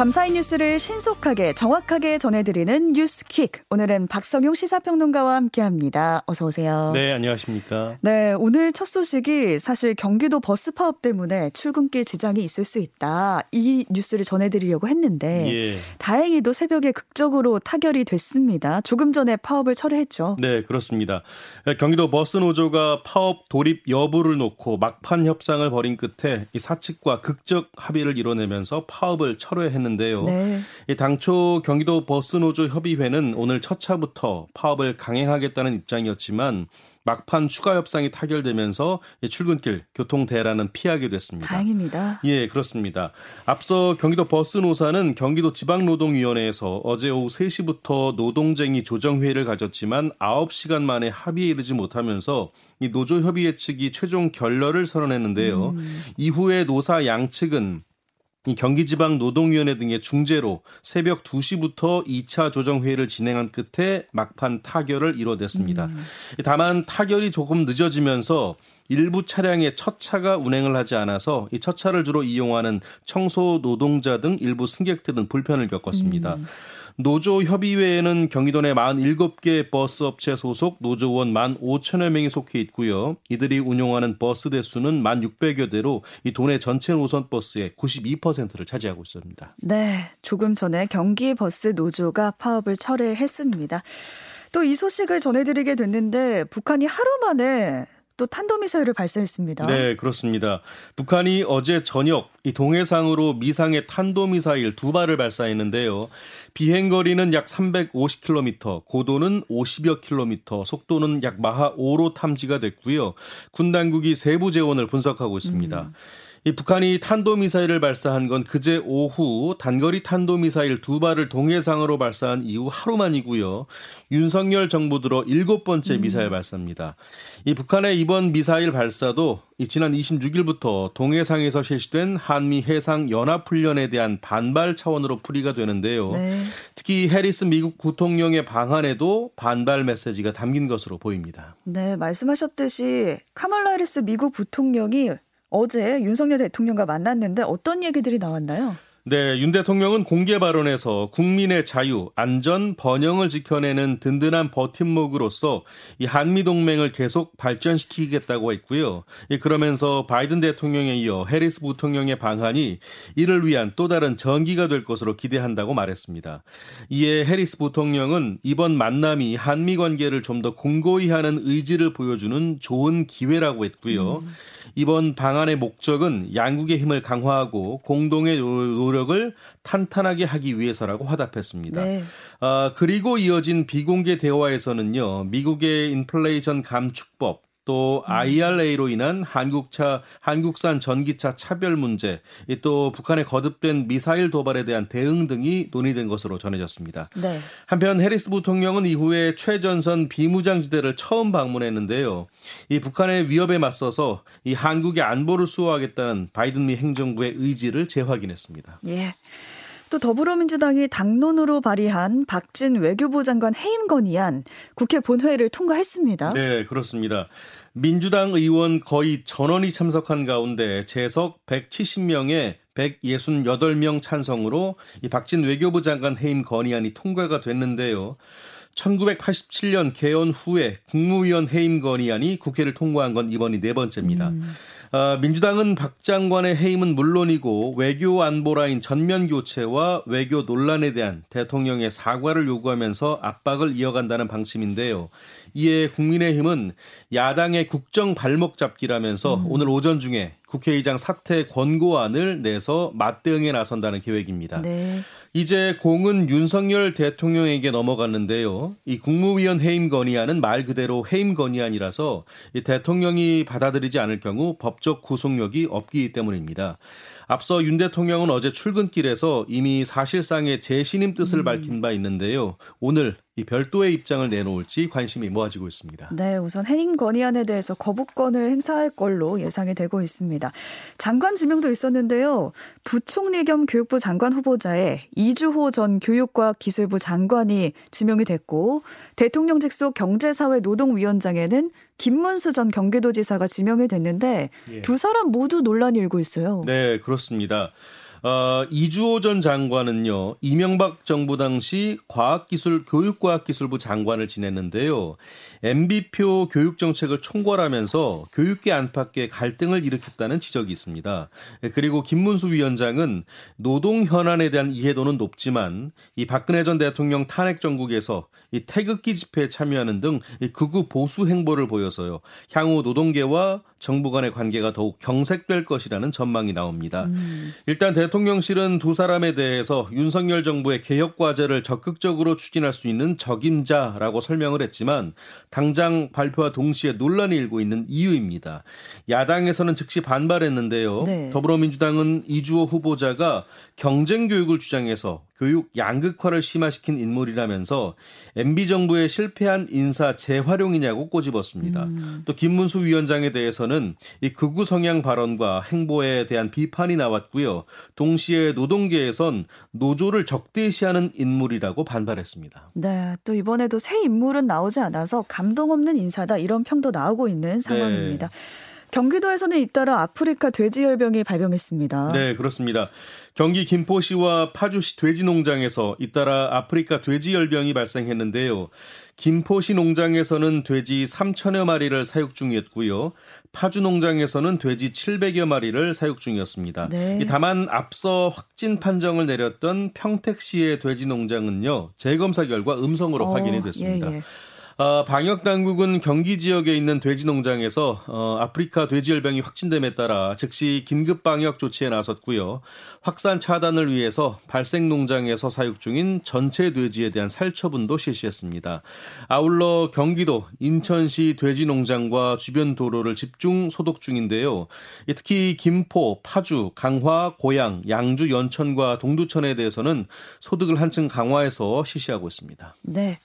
밤사이 뉴스를 신속하게 정확하게 전해드리는 뉴스퀵. 오늘은 박성용 시사평론가와 함께합니다. 어서 오세요. 네, 안녕하십니까. 네, 오늘 첫 소식이 사실 경기도 버스 파업 때문에 출근길 지장이 있을 수 있다. 이 뉴스를 전해드리려고 했는데 예. 다행히도 새벽에 극적으로 타결이 됐습니다. 조금 전에 파업을 철회했죠. 네, 그렇습니다. 경기도 버스 노조가 파업 돌입 여부를 놓고 막판 협상을 벌인 끝에 이 사측과 극적 합의를 이뤄내면서 파업을 철회했는데. 있는데요. 네. 당초 경기도 버스노조 협의회는 오늘 첫 차부터 파업을 강행하겠다는 입장이었지만 막판 추가 협상이 타결되면서 출근길 교통 대란은 피하게 됐습니다. 다행입니다. 예, 그렇습니다. 앞서 경기도 버스 노사는 경기도 지방노동위원회에서 어제 오후 3시부터 노동쟁이 조정회의를 가졌지만 9시간 만에 합의에 이르지 못하면서 이 노조 협의회 측이 최종 결렬을 선언했는데요. 음. 이후에 노사 양측은 이 경기지방노동위원회 등의 중재로 새벽 2시부터 2차 조정회의를 진행한 끝에 막판 타결을 이뤄냈습니다. 음. 다만 타결이 조금 늦어지면서 일부 차량의 첫 차가 운행을 하지 않아서 이 첫 차를 주로 이용하는 청소 노동자 등 일부 승객들은 불편을 겪었습니다. 음. 노조 협의회에는 경기도 내 47개 버스 업체 소속 노조원 1만 5천여 명이 속해 있고요. 이들이 운용하는 버스 대수는 1만 600여 대로 이 도내 전체 노선 버스의 92%를 차지하고 있습니다. 네, 조금 전에 경기 버스 노조가 파업을 철회했습니다. 또 이 소식을 전해드리게 됐는데 북한이 하루 만에 또 탄도미사일을 발사했습니다. 네, 그렇습니다. 북한이 어제 저녁 이 동해상으로 미상의 탄도미사일 두 발을 발사했는데요. 비행거리는 약 350km, 고도는 50여 km, 속도는 약 마하 5로 탐지가 됐고요. 군 당국이 세부 재원을 분석하고 있습니다. 음. 이 북한이 탄도미사일을 발사한 건 그제 오후 단거리 탄도미사일 두 발을 동해상으로 발사한 이후 하루 만이고요. 윤석열 정부 들어 일곱 번째 음. 미사일 발사입니다. 이 북한의 이번 미사일 발사도 이 지난 26일부터 동해상에서 실시된 한미 해상 연합 훈련에 대한 반발 차원으로 풀이가 되는데요. 네. 특히 해리스 미국 부통령의 방한에도 반발 메시지가 담긴 것으로 보입니다. 네, 말씀하셨듯이 카멀라 해리스 미국 부통령이 어제 윤석열 대통령과 만났는데 어떤 얘기들이 나왔나요? 네, 윤 대통령은 공개 발언에서 국민의 자유, 안전, 번영을 지켜내는 든든한 버팀목으로서 이 한미 동맹을 계속 발전시키겠다고 했고요. 그러면서 바이든 대통령에 이어 해리스 부통령의 방한이 이를 위한 또 다른 전기가 될 것으로 기대한다고 말했습니다. 이에 해리스 부통령은 이번 만남이 한미 관계를 좀 더 공고히 하는 의지를 보여주는 좋은 기회라고 했고요. 음. 이번 방안의 목적은 양국의 힘을 강화하고 공동의 노력을 탄탄하게 하기 위해서라고 화답했습니다. 네. 아, 그리고 이어진 비공개 대화에서는요, 미국의 인플레이션 감축법, 또 IRA로 인한 한국차 한국산 전기차 차별 문제, 또 북한의 거듭된 미사일 도발에 대한 대응 등이 논의된 것으로 전해졌습니다. 네. 한편 해리스 부통령은 이후에 최전선 비무장지대를 처음 방문했는데요. 이 북한의 위협에 맞서서 이 한국의 안보를 수호하겠다는 바이든 미 행정부의 의지를 재확인했습니다. 예. 또 더불어민주당이 당론으로 발의한 박진 외교부 장관 해임 건의안 국회 본회의를 통과했습니다. 네, 그렇습니다. 민주당 의원 거의 전원이 참석한 가운데 재석 170명에 168명 찬성으로 이 박진 외교부 장관 해임 건의안이 통과가 됐는데요. 1987년 개헌 후에 국무위원 해임 건의안이 국회를 통과한 건 이번이 네 번째입니다. 음. 어, 민주당은 박 장관의 해임은 물론이고 외교 안보 라인 전면 교체와 외교 논란에 대한 대통령의 사과를 요구하면서 압박을 이어간다는 방침인데요. 이에 국민의힘은 야당의 국정 발목 잡기라면서 음. 오늘 오전 중에 국회의장 사퇴 권고안을 내서 맞대응에 나선다는 계획입니다. 네. 이제 공은 윤석열 대통령에게 넘어갔는데요. 이 국무위원 해임 건의안은 말 그대로 해임 건의안이라서 이 대통령이 받아들이지 않을 경우 법적 구속력이 없기 때문입니다. 앞서 윤 대통령은 어제 출근길에서 이미 사실상의 재신임 뜻을 음. 밝힌 바 있는데요. 오늘 이 별도의 입장을 내놓을지 관심이 모아지고 있습니다. 네, 우선 해임 건의안에 대해서 거부권을 행사할 걸로 예상이 되고 있습니다. 장관 지명도 있었는데요. 부총리 겸 교육부 장관 후보자에 이주호 전 교육과 기술부 장관이 지명이 됐고 대통령 직속 경제사회 노동위원장에는 김문수 전 경기도지사가 지명이 됐는데 예. 두 사람 모두 논란이 일고 있어요. 네, 그렇습니다. 어, 이주호 전 장관은요, 이명박 정부 당시 과학기술, 교육과학기술부 장관을 지냈는데요. MB표 교육정책을 총괄하면서 교육계 안팎의 갈등을 일으켰다는 지적이 있습니다. 그리고 김문수 위원장은 노동 현안에 대한 이해도는 높지만 이 박근혜 전 대통령 탄핵 정국에서 이 태극기 집회에 참여하는 등 극우 보수 행보를 보여서요. 향후 노동계와 정부 간의 관계가 더욱 경색될 것이라는 전망이 나옵니다. 음. 일단 대통령실은 두 사람에 대해서 윤석열 정부의 개혁 과제를 적극적으로 추진할 수 있는 적임자라고 설명을 했지만 당장 발표와 동시에 논란이 일고 있는 이유입니다. 야당에서는 즉시 반발했는데요. 네. 더불어민주당은 이주호 후보자가 경쟁 교육을 주장해서 교육 양극화를 심화시킨 인물이라면서 MB 정부의 실패한 인사 재활용이냐고 꼬집었습니다. 음. 또 김문수 위원장에 대해서는 이 극우 성향 발언과 행보에 대한 비판이 나왔고요. 동시에 노동계에선 노조를 적대시하는 인물이라고 반발했습니다. 네, 또 이번에도 새 인물은 나오지 않아서 감동 없는 인사다 이런 평도 나오고 있는 상황입니다. 네. 경기도에서는 잇따라 아프리카 돼지열병이 발병했습니다. 네, 그렇습니다. 경기 김포시와 파주시 돼지 농장에서 잇따라 아프리카 돼지열병이 발생했는데요. 김포시 농장에서는 돼지 3천여 마리를 사육 중이었고요. 파주 농장에서는 돼지 700여 마리를 사육 중이었습니다. 네. 다만 앞서 확진 판정을 내렸던 평택시의 돼지 농장은요. 재검사 결과 음성으로 어, 확인이 됐습니다. 예, 예. 어, 방역 당국은 경기 지역에 있는 돼지 농장에서 어, 아프리카 돼지열병이 확진됨에 따라 즉시 긴급 방역 조치에 나섰고요. 확산 차단을 위해서 발생 농장에서 사육 중인 전체 돼지에 대한 살처분도 실시했습니다. 아울러 경기도 인천시 돼지 농장과 주변 도로를 집중 소독 중인데요. 특히 김포, 파주, 강화, 고양, 양주, 연천과 동두천에 대해서는 소득을 한층 강화해서 실시하고 있습니다. 네.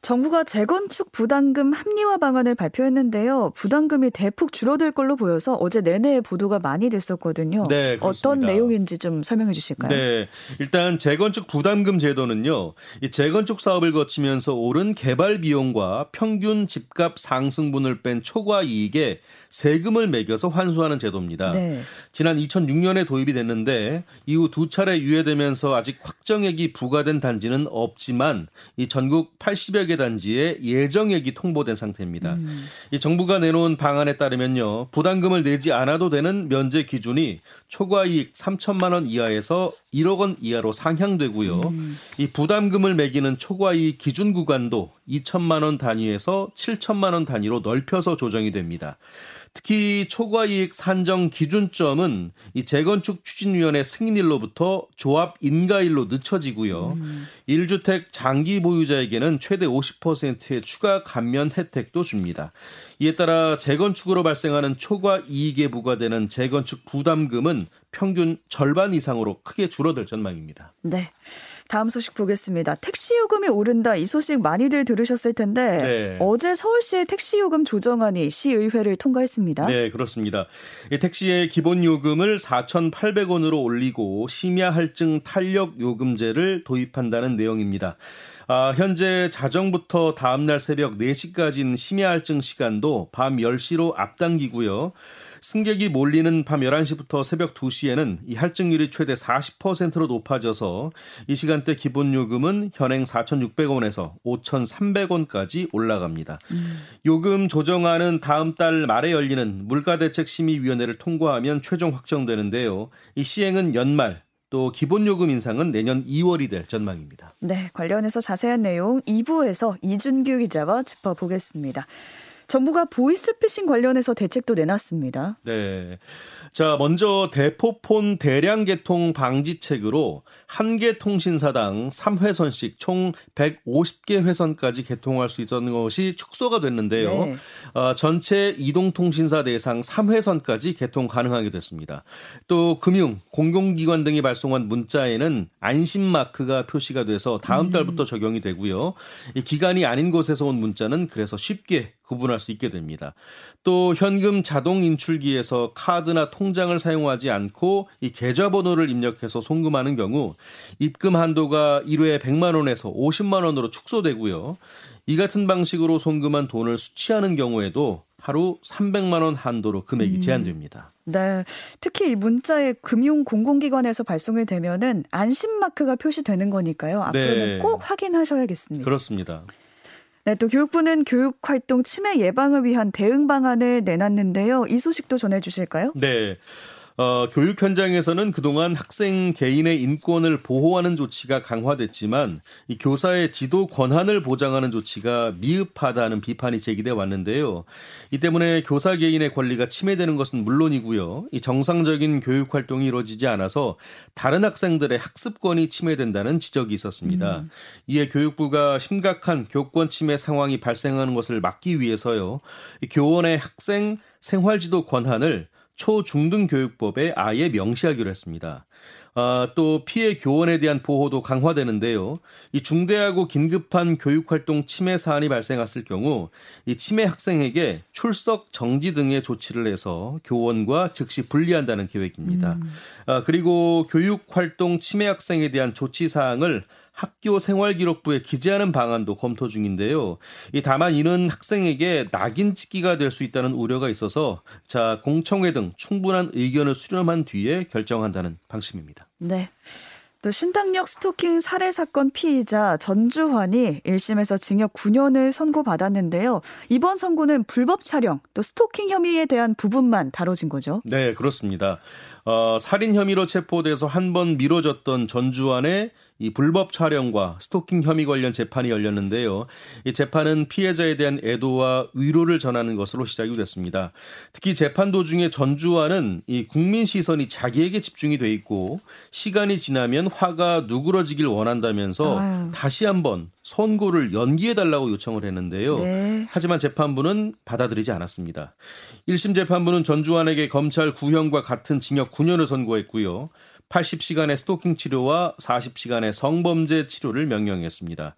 정부가 재건축 부담금 합리화 방안을 발표했는데요. 부담금이 대폭 줄어들 걸로 보여서 어제 내내 보도가 많이 됐었거든요. 네, 어떤 내용인지 좀 설명해 주실까요? 네. 일단 재건축 부담금 제도는요. 이 재건축 사업을 거치면서 오른 개발 비용과 평균 집값 상승분을 뺀 초과 이익에 세금을 매겨서 환수하는 제도입니다. 네. 지난 2006년에 도입이 됐는데 이후 두 차례 유예되면서 아직 확정액이 부과된 단지는 없지만 이 전국 80여 개 단지에 예정액이 통보된 상태입니다. 음. 이 정부가 내놓은 방안에 따르면요. 부담금을 내지 않아도 되는 면제 기준이 초과이익 3천만 원 이하에서 1억 원 이하로 상향되고요. 음. 이 부담금을 매기는 초과이익 기준 구간도 2천만 원 단위에서 7천만 원 단위로 넓혀서 조정이 됩니다. 특히 초과 이익 산정 기준점은 이 재건축 추진위원회 승인일로부터 조합 인가일로 늦춰지고요. 음. 1주택 장기 보유자에게는 최대 50%의 추가 감면 혜택도 줍니다. 이에 따라 재건축으로 발생하는 초과 이익에 부과되는 재건축 부담금은 평균 절반 이상으로 크게 줄어들 전망입니다. 네. 다음 소식 보겠습니다. 택시 요금이 오른다 이 소식 많이들 들으셨을 텐데 네. 어제 서울시의 택시 요금 조정안이 시의회를 통과했습니다. 네, 그렇습니다. 택시의 기본 요금을 4,800원으로 올리고 심야 할증 탄력 요금제를 도입한다는 내용입니다. 아, 현재 자정부터 다음날 새벽 4시까지는 심야 할증 시간도 밤 10시로 앞당기고요. 승객이 몰리는 밤 11시부터 새벽 2시에는 이 할증률이 최대 40%로 높아져서 이 시간대 기본 요금은 현행 4,600원에서 5,300원까지 올라갑니다. 음. 요금 조정안은 다음 달 말에 열리는 물가대책심의위원회를 통과하면 최종 확정되는데요. 이 시행은 연말 또 기본요금 인상은 내년 2월이 될 전망입니다. 네, 관련해서 자세한 내용 2부에서 이준규 기자와 짚어보겠습니다. 정부가 보이스피싱 관련해서 대책도 내놨습니다. 네. 자, 먼저 대포폰 대량 개통 방지책으로 한 개 통신사당 3회선씩 총 150개 회선까지 개통할 수 있었는 것이 축소가 됐는데요. 네. 어, 전체 이동 통신사 대상 3회선까지 개통 가능하게 됐습니다. 또 금융, 공공기관 등이 발송한 문자에는 안심 마크가 표시가 돼서 다음 음. 달부터 적용이 되고요. 이 기간이 아닌 곳에서 온 문자는 그래서 쉽게 구분할 수 있게 됩니다. 또 현금 자동 인출기에서 카드나 통장을 사용하지 않고 이 계좌번호를 입력해서 송금하는 경우 입금 한도가 1회 100만 원에서 50만 원으로 축소되고요. 이 같은 방식으로 송금한 돈을 수취하는 경우에도 하루 300만 원 한도로 금액이 음. 제한됩니다. 네. 특히 이 문자에 금융 공공기관에서 발송이 되면은 안심 마크가 표시되는 거니까요. 앞으로는 네. 꼭 확인하셔야겠습니다. 그렇습니다. 네, 또 교육부는 교육 활동 침해 예방을 위한 대응 방안을 내놨는데요. 이 소식도 전해 주실까요? 네. 어, 교육 현장에서는 그동안 학생 개인의 인권을 보호하는 조치가 강화됐지만 이 교사의 지도 권한을 보장하는 조치가 미흡하다는 비판이 제기돼 왔는데요. 이 때문에 교사 개인의 권리가 침해되는 것은 물론이고요. 이 정상적인 교육 활동이 이루어지지 않아서 다른 학생들의 학습권이 침해된다는 지적이 있었습니다. 음. 이에 교육부가 심각한 교권 침해 상황이 발생하는 것을 막기 위해서요. 이 교원의 학생 생활지도 권한을 초중등교육법에 아예 명시하기로 했습니다. 아, 또 피해 교원에 대한 보호도 강화되는데요. 이 중대하고 긴급한 교육활동 침해 사안이 발생했을 경우 이 침해 학생에게 출석 정지 등의 조치를 해서 교원과 즉시 분리한다는 계획입니다. 음. 아, 그리고 교육활동 침해 학생에 대한 조치 사항을 학교 생활기록부에 기재하는 방안도 검토 중인데요. 이 다만 이는 학생에게 낙인 찍기가 될 수 있다는 우려가 있어서 자 공청회 등 충분한 의견을 수렴한 뒤에 결정한다는 방침입니다. 네. 또 신당역 스토킹 살해 사건 피의자 전주환이 1심에서 징역 9년을 선고받았는데요. 이번 선고는 불법 촬영 또 스토킹 혐의에 대한 부분만 다뤄진 거죠. 네, 그렇습니다. 어, 살인 혐의로 체포돼서 한 번 미뤄졌던 전주환의 이 불법 촬영과 스토킹 혐의 관련 재판이 열렸는데요. 이 재판은 피해자에 대한 애도와 위로를 전하는 것으로 시작이 됐습니다. 특히 재판 도중에 전주환은 이 국민 시선이 자기에게 집중이 돼 있고 시간이 지나면 화가 누그러지길 원한다면서 아유. 다시 한번 선고를 연기해 달라고 요청을 했는데요. 네. 하지만 재판부는 받아들이지 않았습니다. 1심 재판부는 전주환에게 검찰 구형과 같은 징역 9년을 선고했고요. 80시간의 스토킹 치료와 40시간의 성범죄 치료를 명령했습니다.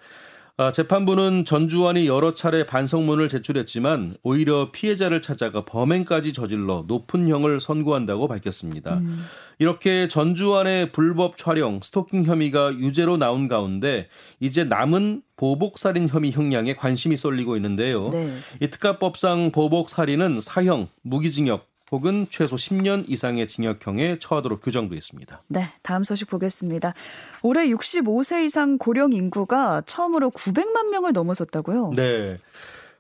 아, 재판부는 전주환이 여러 차례 반성문을 제출했지만 오히려 피해자를 찾아가 범행까지 저질러 높은 형을 선고한다고 밝혔습니다. 음. 이렇게 전주환의 불법 촬영, 스토킹 혐의가 유죄로 나온 가운데 이제 남은 보복살인 혐의 형량에 관심이 쏠리고 있는데요. 네. 이 특가법상 보복살인은 사형, 무기징역, 혹은 최소 10년 이상의 징역형에 처하도록 규정도 있습니다. 네, 다음 소식 보겠습니다. 올해 65세 이상 고령 인구가 처음으로 900만 명을 넘어섰다고요? 네.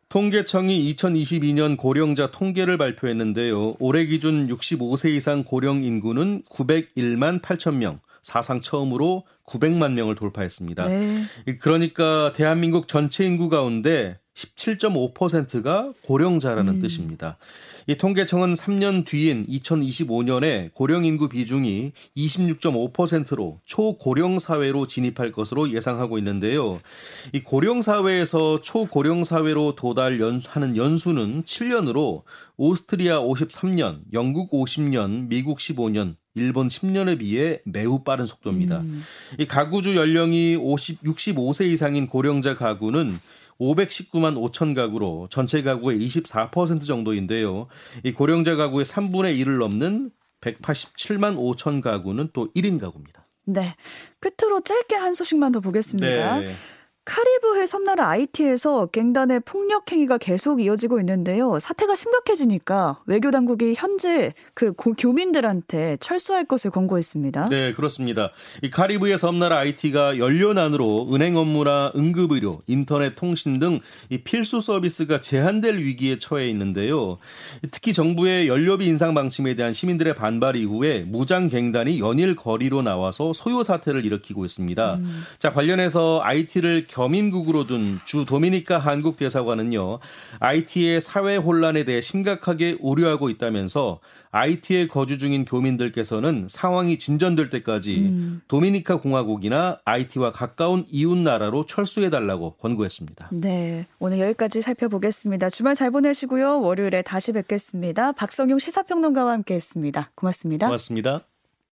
통계청이 2022년 고령자 통계를 발표했는데요. 올해 기준 65세 이상 고령 인구는 901만 8천 명, 사상 처음으로 900만 명을 돌파했습니다. 네. 그러니까 대한민국 전체 인구 가운데 17.5%가 고령자라는 음. 뜻입니다. 이 통계청은 3년 뒤인 2025년에 고령 인구 비중이 26.5%로 초고령 사회로 진입할 것으로 예상하고 있는데요. 이 고령 사회에서 초고령 사회로 도달 연수하는 연수는 7년으로 오스트리아 53년, 영국 50년, 미국 15년, 일본 10년에 비해 매우 빠른 속도입니다. 음. 이 가구주 연령이 50, 65세 이상인 고령자 가구는 519만 5천 가구로 전체 가구의 24% 정도인데요. 이 고령자 가구의 3분의 1을 넘는 187만 5천 가구는 또 1인 가구입니다. 네. 끝으로 짧게 한 소식만 더 보겠습니다. 네. 카리브해 섬나라 아이티에서 갱단의 폭력 행위가 계속 이어지고 있는데요. 사태가 심각해지니까 외교 당국이 현재 그 고, 교민들한테 철수할 것을 권고했습니다. 네, 그렇습니다. 이 카리브해 섬나라 아이티가 연료난으로 은행 업무나 응급 의료, 인터넷 통신 등 이 필수 서비스가 제한될 위기에 처해 있는데요. 특히 정부의 연료비 인상 방침에 대한 시민들의 반발 이후에 무장 갱단이 연일 거리로 나와서 소요 사태를 일으키고 있습니다. 음. 자, 관련해서 IT를 겸임국으로 둔 주 도미니카 한국 대사관은요. IT의 사회 혼란에 대해 심각하게 우려하고 있다면서 IT에 거주 중인 교민들께서는 상황이 진전될 때까지 음. 도미니카 공화국이나 IT와 가까운 이웃 나라로 철수해 달라고 권고했습니다. 네. 오늘 여기까지 살펴보겠습니다. 주말 잘 보내시고요. 월요일에 다시 뵙겠습니다. 박성용 시사평론가와 함께 했습니다. 고맙습니다. 고맙습니다.